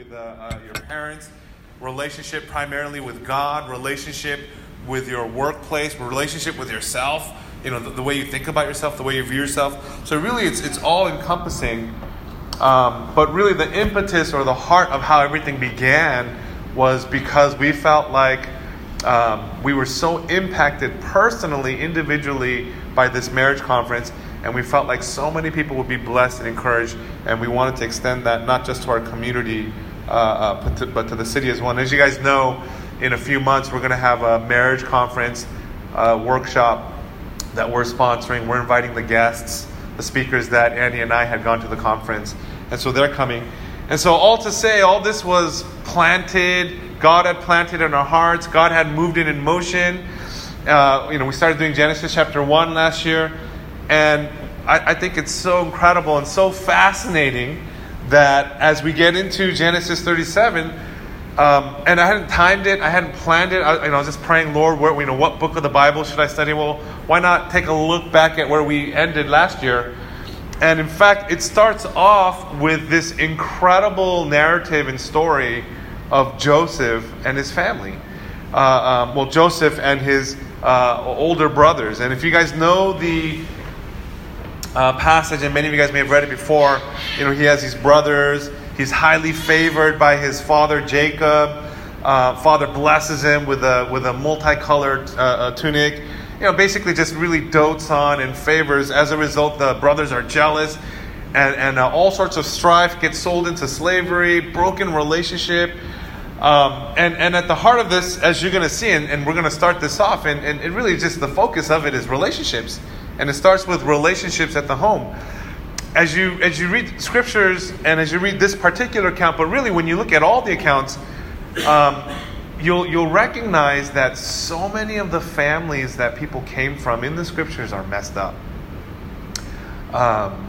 with uh, uh, your parents, relationship primarily with God, relationship with your workplace, relationship with yourself, you know, the, the way you think about yourself, the way you view yourself. So really, it's, it's all encompassing. Um, but really, the impetus or the heart of how everything began was because we felt like um, we were so impacted personally, individually, by this marriage conference, and we felt like so many people would be blessed and encouraged, and we wanted to extend that not just to our community, uh, uh, but, to, but, to, the city as well. And as you guys know, in a few months, we're going to have a marriage conference uh, workshop that we're sponsoring. We're inviting the guests, the speakers that Andy and I had gone to the conference, and so they're coming. And so, all to say, all this was planted. God had planted in our hearts. God had moved it in motion. Uh, you know, we started doing Genesis chapter one last year, and I, I think it's so incredible and so fascinating that as we get into Genesis 37, um, and I hadn't timed it, I hadn't planned it. I, you know, I was just praying, Lord, where, you know, what book of the Bible should I study? Well, why not take a look back at where we ended last year? And in fact, it starts off with this incredible narrative and story of Joseph and his family. Uh, um, well, Joseph and his uh, older brothers. And if you guys know the uh, passage, and many of you guys may have read it before, you know, he has these brothers. He's highly favored by his father Jacob. Uh, father blesses him with a with a multicolored uh, uh, tunic. You know, basically just really dotes on and favors. As a result, the brothers are jealous, and and uh, all sorts of strife gets sold into slavery, broken relationship. Um, and, and at the heart of this, as you're going to see, and, and we're going to start this off, and, and it really just the focus of it is relationships. And it starts with relationships at the home. As you, as you read scriptures and as you read this particular account, but really when you look at all the accounts, um, you'll, you'll recognize that so many of the families that people came from in the scriptures are messed up. Um,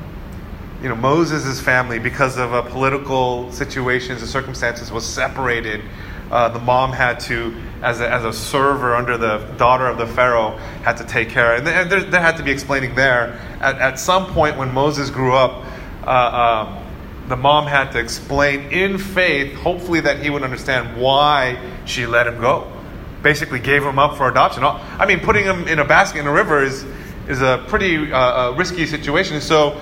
you know, Moses' family, because of uh, political situations and circumstances, was separated. Uh, the mom had to, as a, as a server under the daughter of the Pharaoh, had to take care. And, and there, there had to be explaining there. At, at some point, when Moses grew up, uh, um, the mom had to explain in faith, hopefully that he would understand why she let him go. Basically, gave him up for adoption. I mean, putting him in a basket in a river is is a pretty uh, uh risky situation. So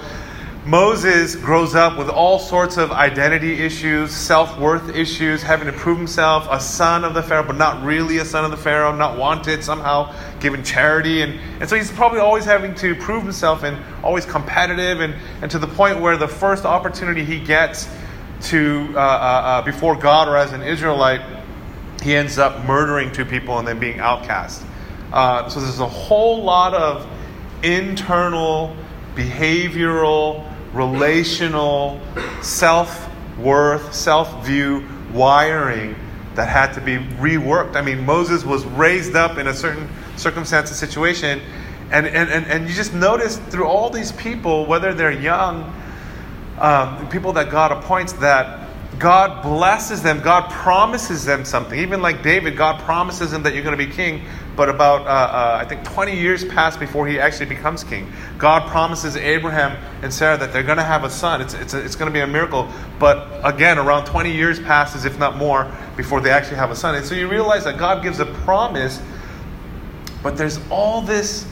Moses grows up with all sorts of identity issues, self worth issues, having to prove himself a son of the Pharaoh, but not really a son of the Pharaoh, not wanted, somehow given charity. And, and so he's probably always having to prove himself and always competitive, and, and to the point where the first opportunity he gets to, uh, uh, uh, before God or as an Israelite, he ends up murdering two people and then being outcast. Uh, so there's a whole lot of internal behavioral, relational, self worth, self view wiring that had to be reworked. I mean, Moses was raised up in a certain circumstance and situation, and, and, and, and you just notice through all these people, whether they're young, um, people that God appoints, that God blesses them, God promises them something. Even like David, God promises him that you're going to be king, but about, uh, uh, I think, 20 years pass before he actually becomes king. God promises Abraham and Sarah that they're going to have a son. It's, it's, a, it's going to be a miracle. But again, around 20 years passes, if not more, before they actually have a son. And so you realize that God gives a promise, but there's all this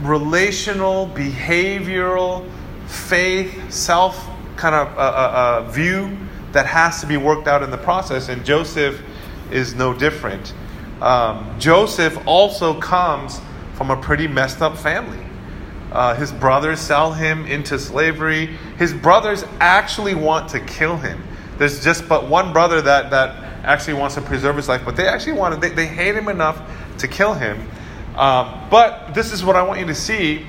relational, behavioral, faith, self kind of uh, uh, uh, view that has to be worked out in the process. And Joseph is no different. Um, Joseph also comes from a pretty messed up family. Uh, his brothers sell him into slavery. His brothers actually want to kill him. There's just but one brother that, that actually wants to preserve his life, but they actually want to, they, they hate him enough to kill him. Um, but this is what I want you to see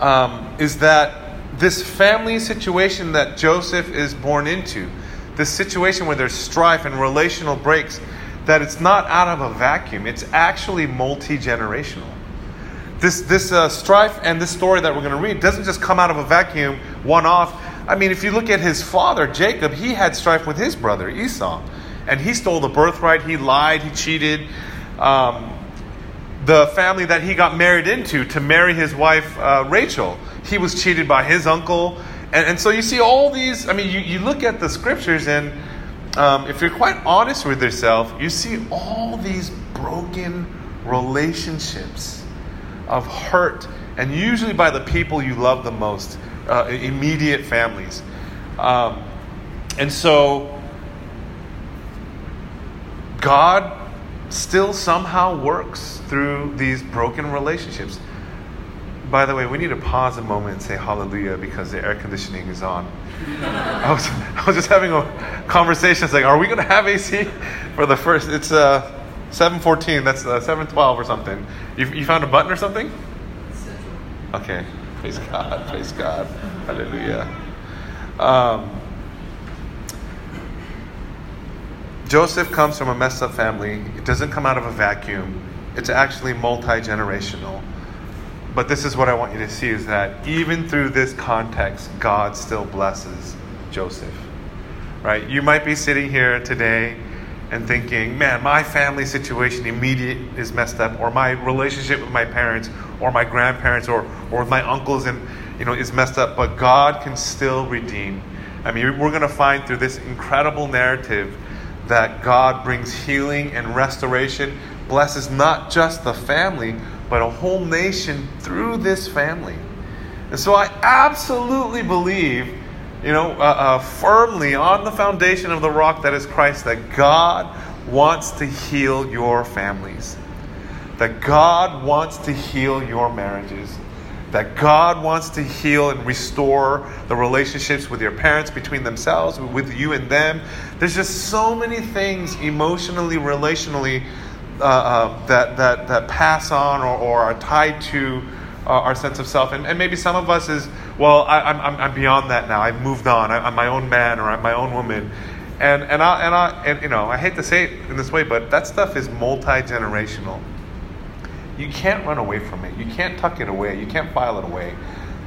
um, is that this family situation that Joseph is born into, this situation where there's strife and relational breaks, that it's not out of a vacuum. It's actually multi generational. This, this uh, strife and this story that we're going to read doesn't just come out of a vacuum, one off. I mean, if you look at his father, Jacob, he had strife with his brother, Esau. And he stole the birthright, he lied, he cheated. Um, the family that he got married into to marry his wife, uh, Rachel, he was cheated by his uncle and, and so you see all these, I mean, you, you look at the scriptures, and um, if you're quite honest with yourself, you see all these broken relationships of hurt, and usually by the people you love the most, uh, immediate families. Um, and so, God still somehow works through these broken relationships. By the way, we need to pause a moment and say hallelujah because the air conditioning is on. I, was, I was just having a conversation. It's like, are we going to have AC for the first? It's uh, 714. That's uh, 712 or something. You, you found a button or something? Okay. Praise God. Praise God. Hallelujah. Um, Joseph comes from a messed up family. It doesn't come out of a vacuum. It's actually multi generational. But this is what I want you to see is that even through this context, God still blesses Joseph. Right? You might be sitting here today and thinking, man, my family situation immediate is messed up, or my relationship with my parents, or my grandparents, or, or with my uncles and you know is messed up, but God can still redeem. I mean, we're going to find through this incredible narrative that God brings healing and restoration, blesses not just the family, but a whole nation through this family. And so I absolutely believe, you know, uh, uh, firmly on the foundation of the rock that is Christ, that God wants to heal your families, that God wants to heal your marriages that God wants to heal and restore the relationships with your parents, between themselves, with you and them. There's just so many things emotionally, relationally, uh, uh, that, that, that pass on or, or are tied to uh, our sense of self. And, and maybe some of us is, well, I, am I'm, I'm beyond that now. I've moved on. I, am my own man or I'm my own woman. And, and, I, and, I, and, you know, I hate to say it in this way, but that stuff is multi generational. You can't run away from it. You can't tuck it away. You can't file it away.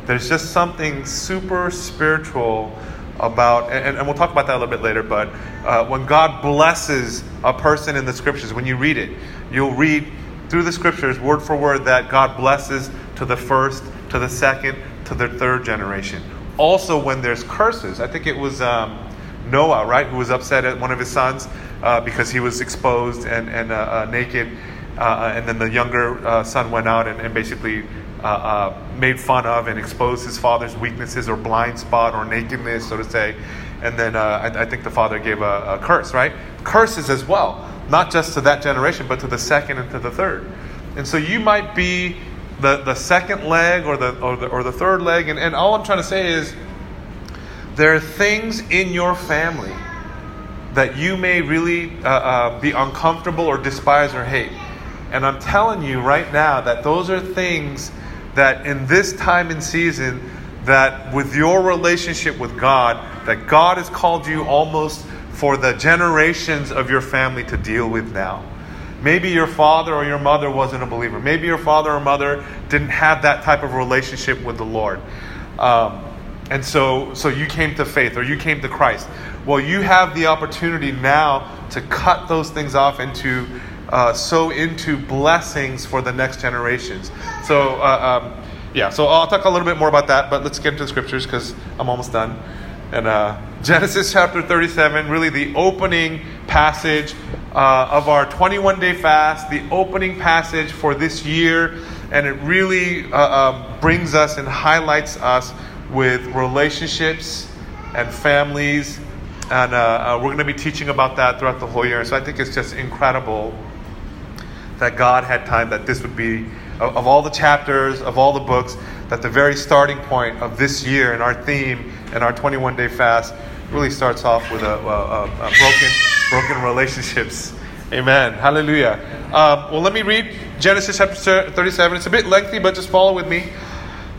There's just something super spiritual about, and, and we'll talk about that a little bit later, but uh, when God blesses a person in the scriptures, when you read it, you'll read through the scriptures, word for word, that God blesses to the first, to the second, to the third generation. Also, when there's curses, I think it was um, Noah, right, who was upset at one of his sons uh, because he was exposed and, and uh, uh naked uh, uh, and then the younger uh, son went out and, and basically uh, uh, made fun of and exposed his father's weaknesses or blind spot or nakedness, so to say. And then I, I, think the father gave a, a, curse, right? Curses as well, not just to that generation, but to the second and to the third. And so you might be the, the second leg or the, or the, or the third leg. And, and all I'm trying to say is there are things in your family that you may really uh, uh, be uncomfortable or despise or hate. And I'm telling you right now that those are things that in this time and season, that with your relationship with God, that God has called you almost for the generations of your family to deal with now. Maybe your father or your mother wasn't a believer. Maybe your father or mother didn't have that type of relationship with the Lord. Um, and so, so you came to faith or you came to Christ. Well, you have the opportunity now to cut those things off and to uh, sow into blessings for the next generations. So, uh, um, yeah, so I'll talk a little bit more about that, but let's get into the scriptures because I'm almost done. And uh, Genesis chapter 37, really the opening passage uh, of our 21 day fast, the opening passage for this year, and it really uh, um, brings us and highlights us with relationships and families. And uh, we're going to be teaching about that throughout the whole year. So I think it's just incredible that God had time that this would be, of all the chapters, of all the books, that the very starting point of this year and our theme and our 21 day fast really starts off with a, a, a broken, broken relationships. Amen. Hallelujah. Um, well, let me read Genesis chapter 37. It's a bit lengthy, but just follow with me.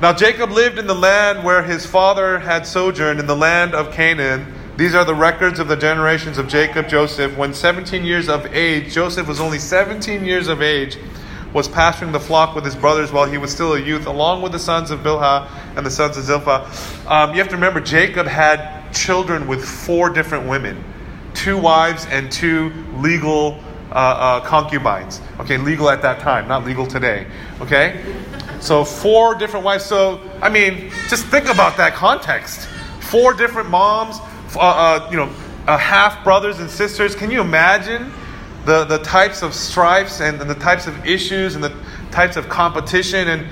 Now, Jacob lived in the land where his father had sojourned, in the land of Canaan these are the records of the generations of Jacob, Joseph. When 17 years of age, Joseph was only 17 years of age, was pasturing the flock with his brothers while he was still a youth, along with the sons of Bilhah and the sons of Zilpah. Um, you have to remember, Jacob had children with four different women two wives and two legal uh, uh, concubines. Okay, legal at that time, not legal today. Okay? So, four different wives. So, I mean, just think about that context four different moms, uh, uh, you know, uh, half brothers and sisters. Can you imagine the, the types of strifes and, and the types of issues and the types of competition? And,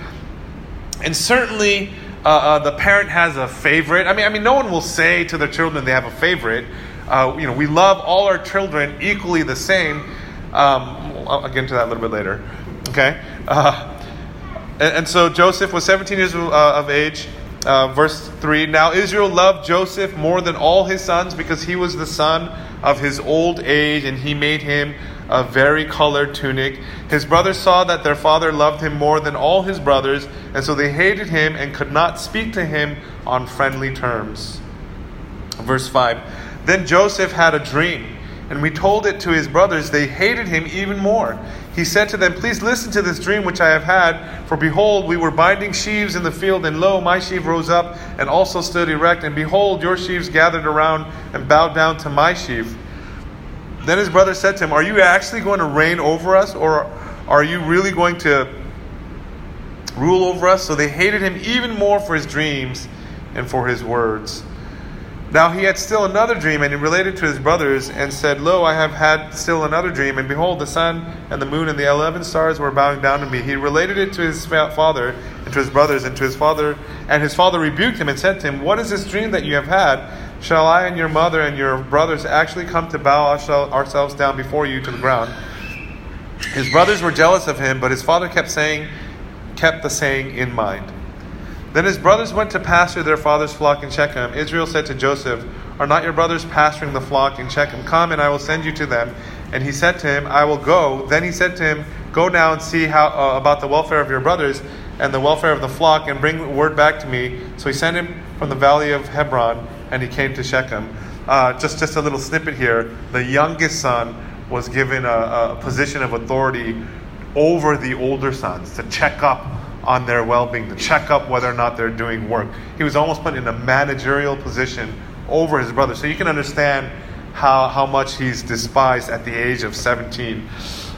and certainly uh, uh, the parent has a favorite. I mean, I mean, no one will say to their children they have a favorite. Uh, you know, we love all our children equally the same. Um, I'll get into that a little bit later. Okay? Uh, and, and, so Joseph was 17 years of, of age. Uh, verse 3 Now Israel loved Joseph more than all his sons because he was the son of his old age, and he made him a very colored tunic. His brothers saw that their father loved him more than all his brothers, and so they hated him and could not speak to him on friendly terms. Verse 5 Then Joseph had a dream, and we told it to his brothers. They hated him even more. He said to them, Please listen to this dream which I have had. For behold, we were binding sheaves in the field, and lo, my sheaf rose up and also stood erect. And behold, your sheaves gathered around and bowed down to my sheaf. Then his brother said to him, Are you actually going to reign over us, or are you really going to rule over us? So they hated him even more for his dreams and for his words. Now he had still another dream, and he related to his brothers, and said, Lo, I have had still another dream, and behold, the sun and the moon and the eleven stars were bowing down to me. He related it to his father and to his brothers, and to his father, and his father rebuked him and said to him, What is this dream that you have had? Shall I and your mother and your brothers actually come to bow ourselves down before you to the ground? His brothers were jealous of him, but his father kept saying, kept the saying in mind. Then his brothers went to pasture their father's flock in Shechem. Israel said to Joseph, Are not your brothers pasturing the flock in Shechem? Come, and I will send you to them. And he said to him, I will go. Then he said to him, Go now and see how uh, about the welfare of your brothers and the welfare of the flock, and bring word back to me. So he sent him from the valley of Hebron, and he came to Shechem. Uh, just just a little snippet here. The youngest son was given a, a position of authority over the older sons to check up on their well being, to check up whether or not they're doing work. He was almost put in a managerial position over his brother. So you can understand how, how much he's despised at the age of 17.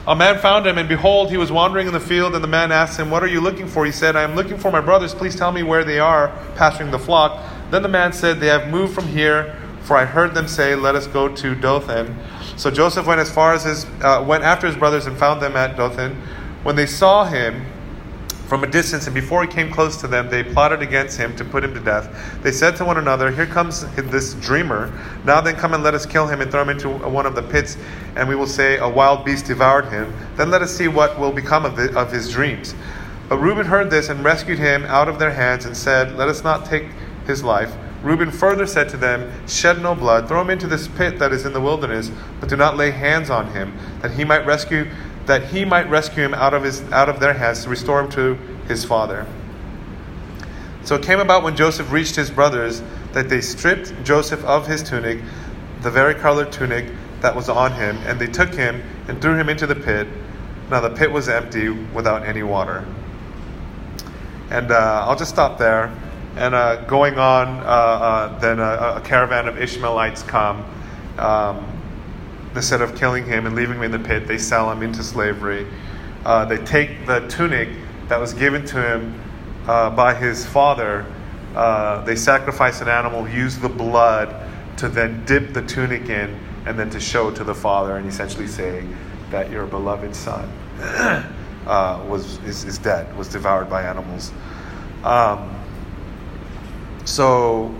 A man found him, and behold, he was wandering in the field, and the man asked him, What are you looking for? He said, I am looking for my brothers. Please tell me where they are, pasturing the flock. Then the man said, They have moved from here, for I heard them say, Let us go to Dothan. So Joseph went as far as his, uh, went after his brothers and found them at Dothan. When they saw him, from a distance, and before he came close to them, they plotted against him to put him to death. They said to one another, Here comes this dreamer. Now then, come and let us kill him and throw him into one of the pits, and we will say, A wild beast devoured him. Then let us see what will become of, the, of his dreams. But Reuben heard this and rescued him out of their hands and said, Let us not take his life. Reuben further said to them, Shed no blood, throw him into this pit that is in the wilderness, but do not lay hands on him, that he might rescue that he might rescue him out of, his, out of their hands to restore him to his father. So it came about when Joseph reached his brothers that they stripped Joseph of his tunic, the very colored tunic that was on him, and they took him and threw him into the pit. Now the pit was empty without any water. And uh, I'll just stop there. And uh, going on, uh, uh then a, a, caravan of Ishmaelites come. Um, instead of killing him and leaving him in the pit, they sell him into slavery. Uh, they take the tunic that was given to him uh, by his father. Uh, they sacrifice an animal, use the blood to then dip the tunic in, and then to show it to the father and essentially say that your beloved son uh, was is, is, dead, was devoured by animals. Um, so,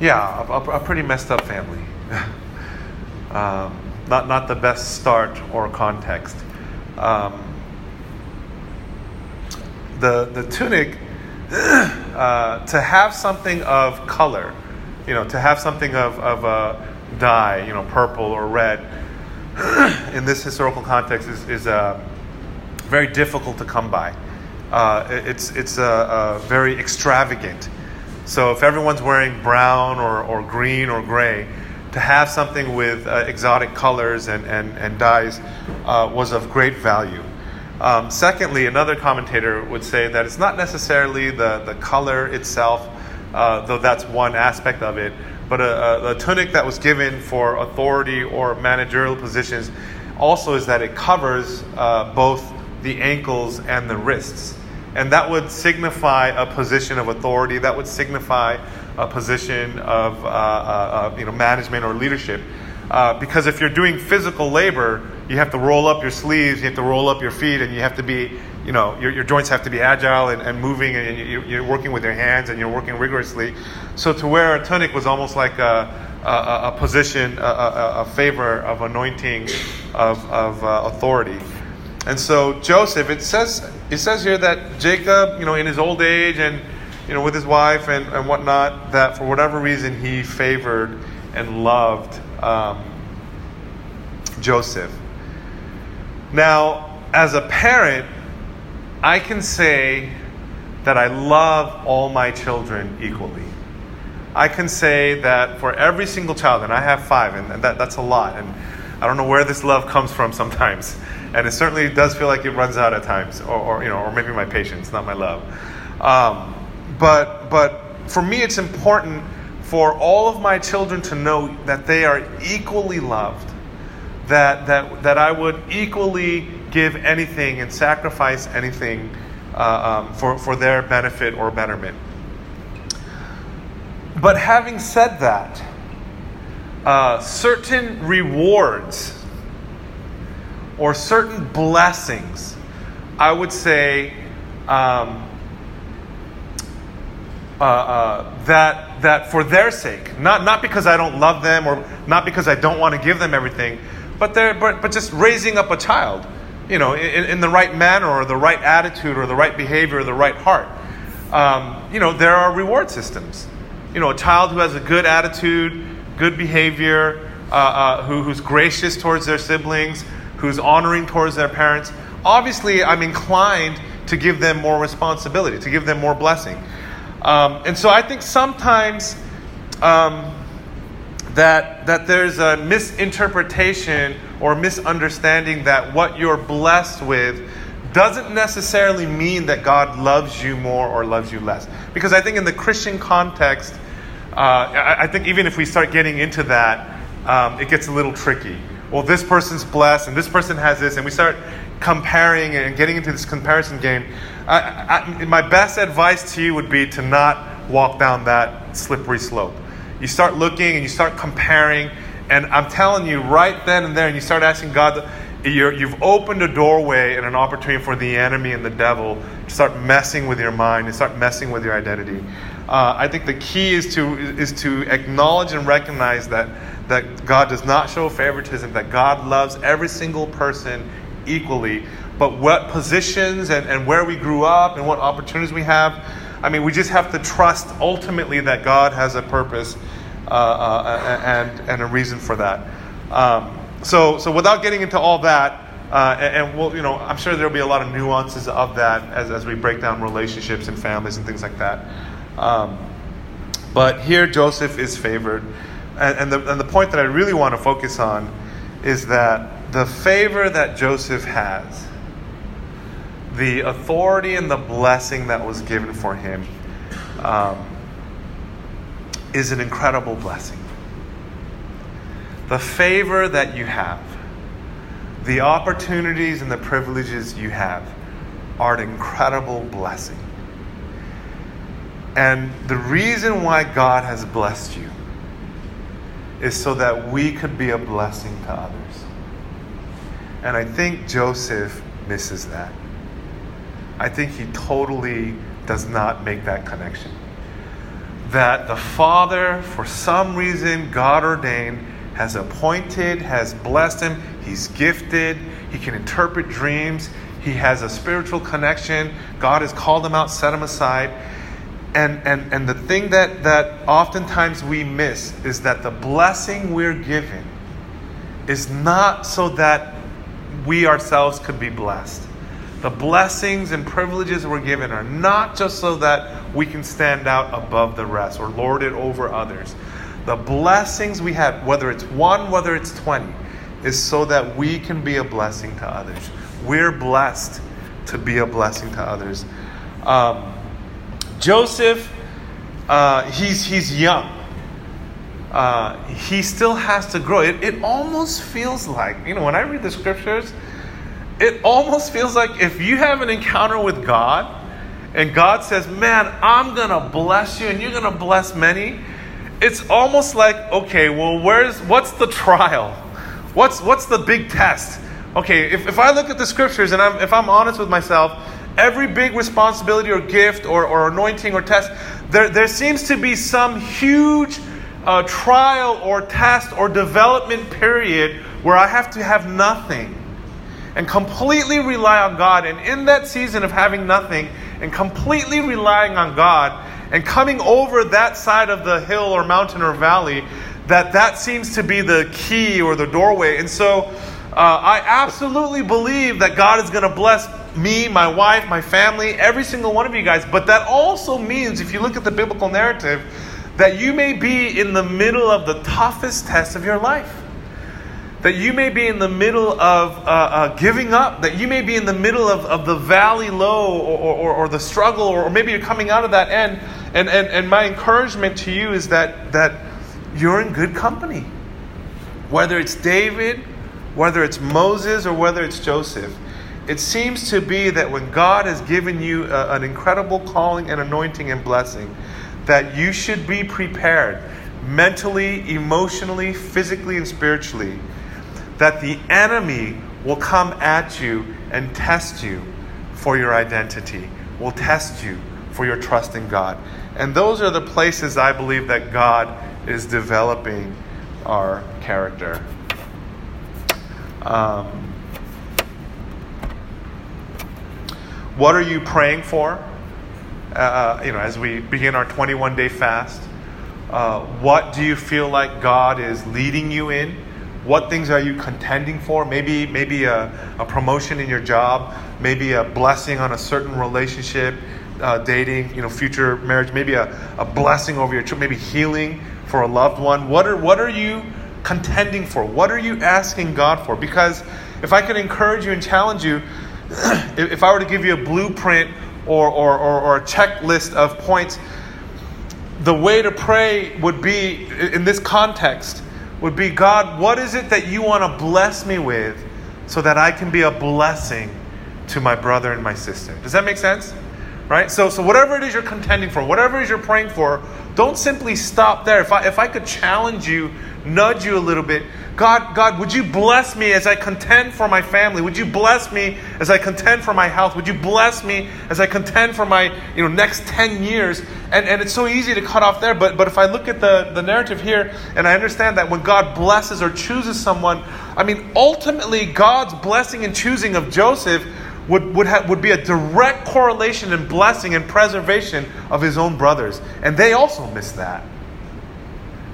yeah, a, a pretty messed up family. Um, not, not the best start or context. Um, the, the tunic, uh, to have something of color, you know, to have something of, of a dye, you know, purple or red, in this historical context is, is uh, very difficult to come by. Uh, it's it's uh, very extravagant. So if everyone's wearing brown or, or green or gray, to have something with uh, exotic colors and, and, and dyes uh, was of great value. Um, secondly, another commentator would say that it's not necessarily the, the color itself, uh, though that's one aspect of it, but a, a, tunic that was given for authority or managerial positions also is that it covers uh, both the ankles and the wrists. and that would signify a position of authority. That would signify a position of uh, uh, uh, you know management or leadership. Uh, because if you're doing physical labor, you have to roll up your sleeves, you have to roll up your feet, and you have to be, you know, your, your joints have to be agile and, and moving, and you, you're working with your hands and you're working rigorously. So to wear a tunic was almost like a, a, a position, a, a, favor of anointing, of, of uh, authority. And so Joseph, it says, it says here that Jacob, you know, in his old age and, you know, with his wife and, and whatnot, that for whatever reason he favored and loved um, Joseph. Now, as a parent, I can say that I love all my children equally. I can say that for every single child, and I have five, and, that, that's a lot, and I don't know where this love comes from sometimes, and it certainly does feel like it runs out at times, or, or you know, or maybe my patience, not my love. Um, but but for me, it's important for all of my children to know that they are equally loved, that, that, that I would equally give anything and sacrifice anything uh, um, for, for their benefit or betterment. But having said that, uh, certain rewards or certain blessings, I would say, um, uh, uh, that, that for their sake, not, not because I don't love them or not because I don't want to give them everything, but, they're, but, but just raising up a child, you know, in, in the right manner or the right attitude or the right behavior or the right heart. Um, you know, there are reward systems. You know, a child who has a good attitude, good behavior, uh, uh, who, who's gracious towards their siblings, who's honoring towards their parents. Obviously, I'm inclined to give them more responsibility, to give them more blessing. Um, and so I think sometimes um, that, that there's a misinterpretation or misunderstanding that what you're blessed with doesn't necessarily mean that God loves you more or loves you less. Because I think in the Christian context, uh, I, I, think even if we start getting into that, um, it gets a little tricky. Well, this person's blessed and this person has this, and we start comparing and getting into this comparison game. I, I, my best advice to you would be to not walk down that slippery slope. You start looking and you start comparing, and I'm telling you right then and there, and you start asking God, you have opened a doorway and an opportunity for the enemy and the devil to start messing with your mind and start messing with your identity. Uh, I think the key is to is to acknowledge and recognize that that God does not show favoritism, that God loves every single person equally, but what positions and, and where we grew up and what opportunities we have. I mean, we just have to trust ultimately that God has a purpose uh, uh, and, and a reason for that. Um, so, so without getting into all that, uh, and, and we'll, you know, I'm sure there'll be a lot of nuances of that as, as we break down relationships and families and things like that. Um, but here, Joseph is favored. And, and, the, and the point that I really want to focus on is that the favor that Joseph has, the authority and the blessing that was given for him, um, is an incredible blessing. The favor that you have, the opportunities and the privileges you have, are an incredible blessing. And the reason why God has blessed you is so that we could be a blessing to others. And I think Joseph misses that. I think he totally does not make that connection. That the Father, for some reason, God ordained, has appointed, has blessed him, he's gifted, he can interpret dreams, he has a spiritual connection, God has called him out, set him aside. And, and, and the thing that, that oftentimes we miss is that the blessing we're given is not so that we ourselves could be blessed. The blessings and privileges we're given are not just so that we can stand out above the rest or lord it over others. The blessings we have, whether it's one, whether it's 20, is so that we can be a blessing to others. We're blessed to be a blessing to others. Um, Joseph, uh, he's, he's young. Uh, he still has to grow. It, it almost feels like, you know, when I read the scriptures, it almost feels like if you have an encounter with God and God says, Man, I'm going to bless you and you're going to bless many, it's almost like, okay, well, where's what's the trial? What's what's the big test? Okay, if, if I look at the scriptures and I'm, if I'm honest with myself, every big responsibility or gift or, or anointing or test, there, there seems to be some huge uh, trial or test or development period where I have to have nothing and completely rely on God. And in that season of having nothing and completely relying on God and coming over that side of the hill or mountain or valley, that that seems to be the key or the doorway. And so uh, I absolutely believe that God is going to bless me, my wife, my family, every single one of you guys. But that also means, if you look at the biblical narrative, that you may be in the middle of the toughest test of your life. That you may be in the middle of uh, uh, giving up, that you may be in the middle of, of the valley low or, or, or the struggle, or, maybe you're coming out of that end. And, and, and my encouragement to you is that, that you're in good company. Whether it's David, whether it's Moses, or whether it's Joseph, it seems to be that when God has given you a, an incredible calling and anointing and blessing, that you should be prepared mentally, emotionally, physically, and spiritually, that the enemy will come at you and test you for your identity, will test you for your trust in God. And those are the places I believe that God is developing our character. Um, what are you praying for? Uh, you know, as we begin our 21 day fast, uh, what do you feel like God is leading you in? What things are you contending for? Maybe, maybe a, a promotion in your job, maybe a blessing on a certain relationship, uh, dating, you know, future marriage, maybe a, a blessing over your children, maybe healing for a loved one. What are, what are you contending for? What are you asking God for? Because if I could encourage you and challenge you, if I were to give you a blueprint or, or, or, or, a checklist of points, the way to pray would be, in this context, would be God, what is it that you want to bless me with so that I can be a blessing to my brother and my sister? Does that make sense? Right? So, so whatever it is you're contending for, whatever it is you're praying for, don't simply stop there. If I, if I could challenge you, nudge you a little bit, God, God, would you bless me as I contend for my family? Would you bless me as I contend for my health? Would you bless me as I contend for my you know, next 10 years? And, and it's so easy to cut off there, but, but if I look at the, the narrative here and I understand that when God blesses or chooses someone, I mean, ultimately, God's blessing and choosing of Joseph would, would, have, would be a direct correlation and blessing and preservation of his own brothers. And they also miss that.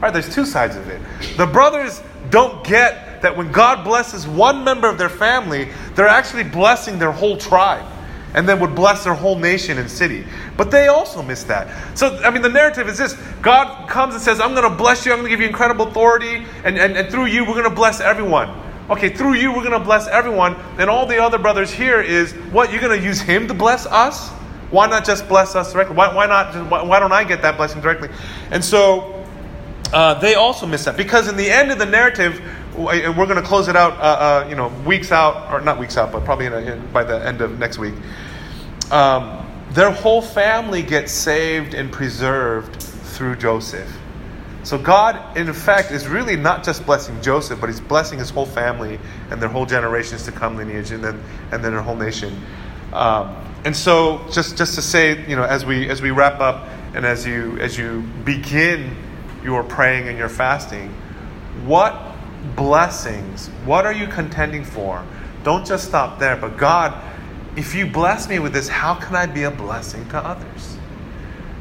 All right, there's two sides of it. The brothers don't get that when God blesses one member of their family, they're actually blessing their whole tribe and then would bless their whole nation and city. But they also miss that. So, I mean, the narrative is this God comes and says, I'm going to bless you, I'm going to give you incredible authority, and, and, and through you, we're going to bless everyone. Okay, through you, we're going to bless everyone. Then all the other brothers here is, what, you're going to use him to bless us? Why not just bless us directly? Why, why not? Just, why, why don't I get that blessing directly? And so, uh, they also miss that because in the end of the narrative, and we're going to close it out, uh, uh, you know, weeks out, or not weeks out, but probably in a, in, by the end of next week. Um, their whole family gets saved and preserved through Joseph. So God, in effect, is really not just blessing Joseph, but He's blessing his whole family and their whole generations to come lineage, and then and then their whole nation. Um, and so, just just to say, you know, as we as we wrap up, and as you as you begin your praying and you're fasting, what blessings, what are you contending for? Don't just stop there, but God, if you bless me with this, how can I be a blessing to others?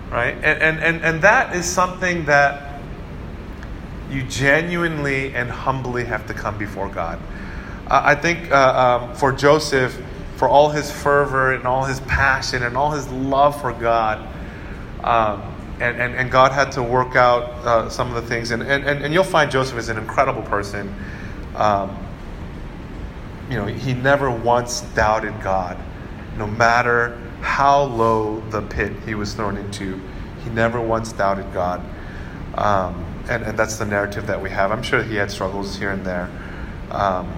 Right? And, and, and, and that is something that you genuinely and humbly have to come before God. Uh, I think uh, um, for Joseph, for all his fervor and all his passion and all his love for God, um, and, and, and God had to work out uh, some of the things. And, and, and you'll find Joseph is an incredible person. Um, you know, he never once doubted God, no matter how low the pit he was thrown into. He never once doubted God. Um, and, and that's the narrative that we have. I'm sure he had struggles here and there. Um,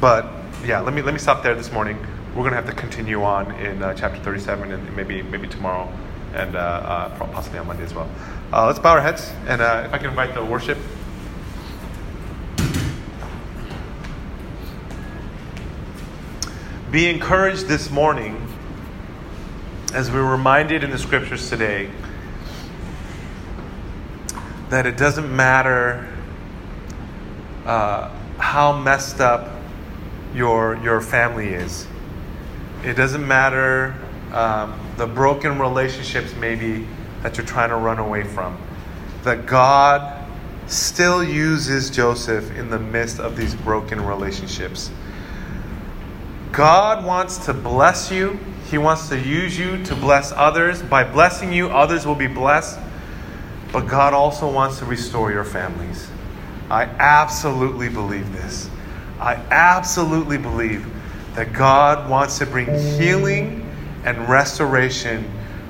but yeah, let me, let me stop there this morning. We're going to have to continue on in uh, chapter 37 and maybe maybe tomorrow and uh, uh, possibly on Monday as well. Uh, let's bow our heads and uh, if I can invite the worship. Be encouraged this morning as we're reminded in the scriptures today that it doesn't matter uh, how messed up your, your family is. It doesn't matter um, the broken relationships, maybe, that you're trying to run away from. That God still uses Joseph in the midst of these broken relationships. God wants to bless you. He wants to use you to bless others. By blessing you, others will be blessed. But God also wants to restore your families. I absolutely believe this. I absolutely believe that God wants to bring healing and restoration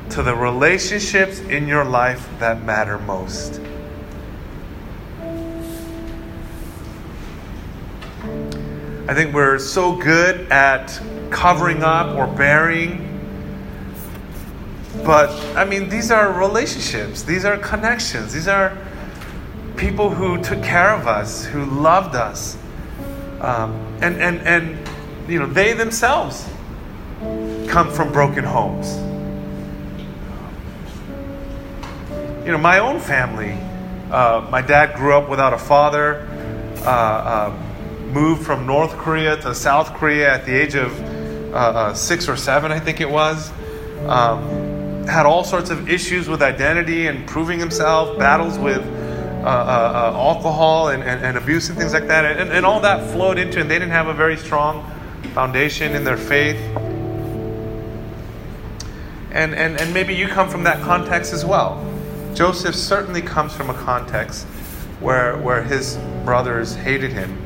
to the relationships in your life that matter most. I think we're so good at covering up or burying. But, I mean, these are relationships, these are connections, these are people who took care of us, who loved us. Um, and, and, and, you know, they themselves come from broken homes. You know, my own family, uh, my dad grew up without a father, uh, uh, moved from North Korea to South Korea at the age of uh, uh, six or seven, I think it was. Um, had all sorts of issues with identity and proving himself, battles with uh, uh, uh, alcohol and, and, and, abuse and things like that. And, and all that flowed into, and they didn't have a very strong foundation in their faith. And, and, and maybe you come from that context as well. Joseph certainly comes from a context where, where his brothers hated him.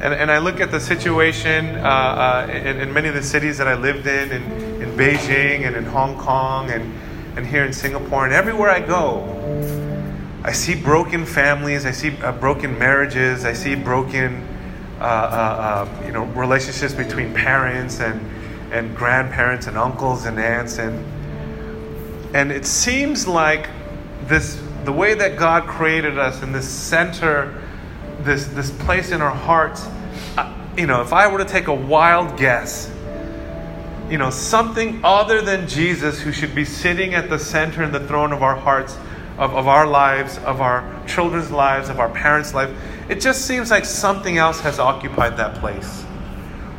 And, and I look at the situation uh, uh, in, in, many of the cities that I lived in, in, in Beijing and in Hong Kong and, and here in Singapore, and everywhere I go, I see broken families, I see uh, broken marriages, I see broken uh, uh, uh, you know, relationships between parents and, and grandparents and uncles and aunts. And, and it seems like this, the way that God created us in this center, this, this place in our hearts, uh, you know, if I were to take a wild guess, you know, something other than Jesus who should be sitting at the center and the throne of our hearts of, of our lives, of our children's lives, of our parents' life. It just seems like something else has occupied that place.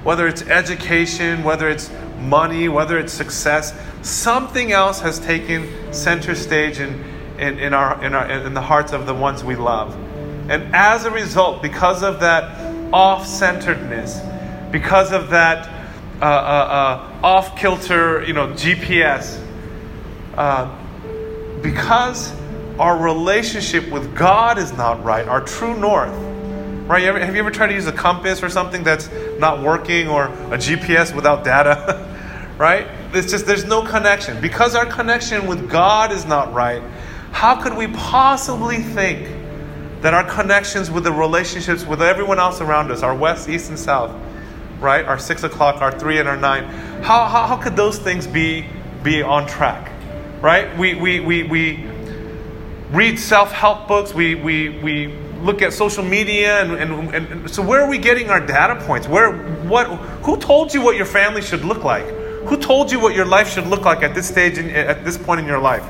Whether it's education, whether it's money, whether it's success, something else has taken center stage in, in, in, our, in, our, in the hearts of the ones we love. And as a result, because of that off centeredness, because of that uh, uh, uh, off kilter, you know, GPS, uh, because our relationship with God is not right, our true north. Right? You ever, have you ever tried to use a compass or something that's not working or a GPS without data? right? It's just there's no connection. Because our connection with God is not right, how could we possibly think that our connections with the relationships with everyone else around us, our west, east, and south, right? Our six o'clock, our three, and our nine, how, how, how could those things be, be on track? Right? We, we, we, we, read self help books, we, we, we look at social media, and, and, and so where are we getting our data points? Where, what, who told you what your family should look like? Who told you what your life should look like at this stage, in, at this point in your life?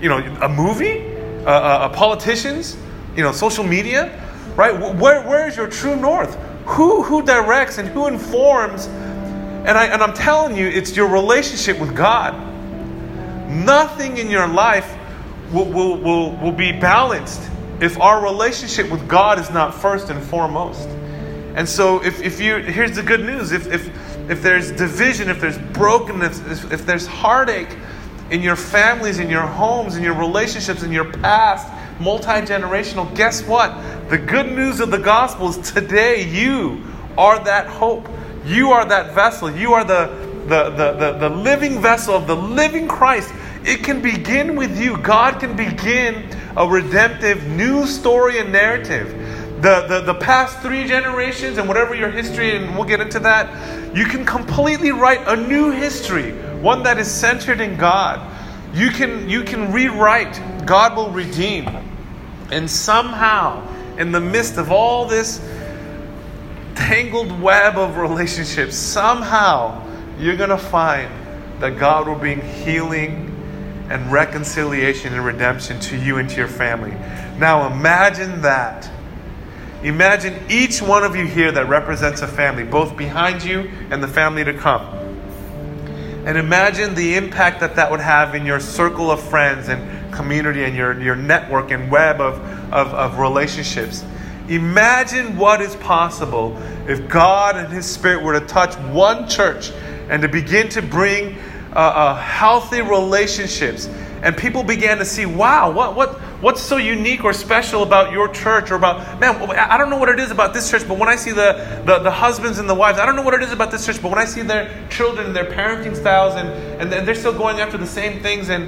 You know, a movie? Uh, uh, uh politicians? You know, social media? Right? Where, where is your true north? Who, who directs and who informs? And, I, and I'm telling you, it's your relationship with God. Nothing in your life will, will, will, will be balanced if our relationship with God is not first and foremost. And so, if, if you, here's the good news if, if, if there's division, if there's brokenness, if, if there's heartache in your families, in your homes, in your relationships, in your past, multi generational, guess what? The good news of the gospel is today you are that hope. You are that vessel. You are the, the, the, the, the living vessel of the living Christ it can begin with you. God can begin a redemptive new story and narrative the, the, the past three generations and whatever your history, and we'll get into that, you can completely write a new history, one that is centered in God. You can, you can rewrite, God will redeem. And somehow, in the midst of all this tangled web of relationships, somehow you're going to find that God will bring healing and reconciliation and redemption to you and to your family. Now imagine that. Imagine each one of you here that represents a family, both behind you and the family to come. And imagine the impact that that would have in your circle of friends and community and your, your network and web of, of, of relationships. Imagine what is possible if God and His Spirit were to touch one church and to begin to bring uh, uh, healthy relationships. And people began to see, wow, what, what, what's so unique or special about your church or about, man, I don't know what it is about this church, but when I see the, the, the husbands and the wives, I don't know what it is about this church, but when I see their children and their parenting styles and, and, and they're still going after the same things and,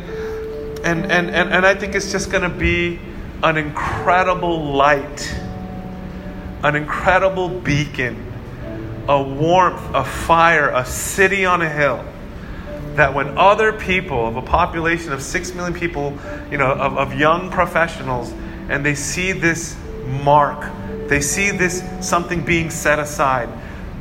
and, and, and, and I think it's just going to be an incredible light an incredible beacon, a warmth, a fire, a city on a hill. That when other people of a population of six million people, you know, of, of young professionals, and they see this mark, they see this something being set aside,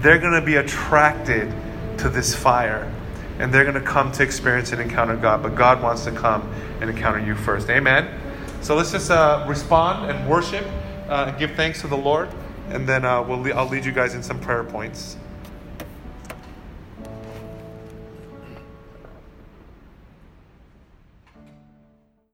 they're going to be attracted to this fire and they're going to come to experience and encounter God. But God wants to come and encounter you first. Amen. So let's just uh, respond and worship uh, and give thanks to the Lord and then uh, we'll, I'll lead you guys in some prayer points.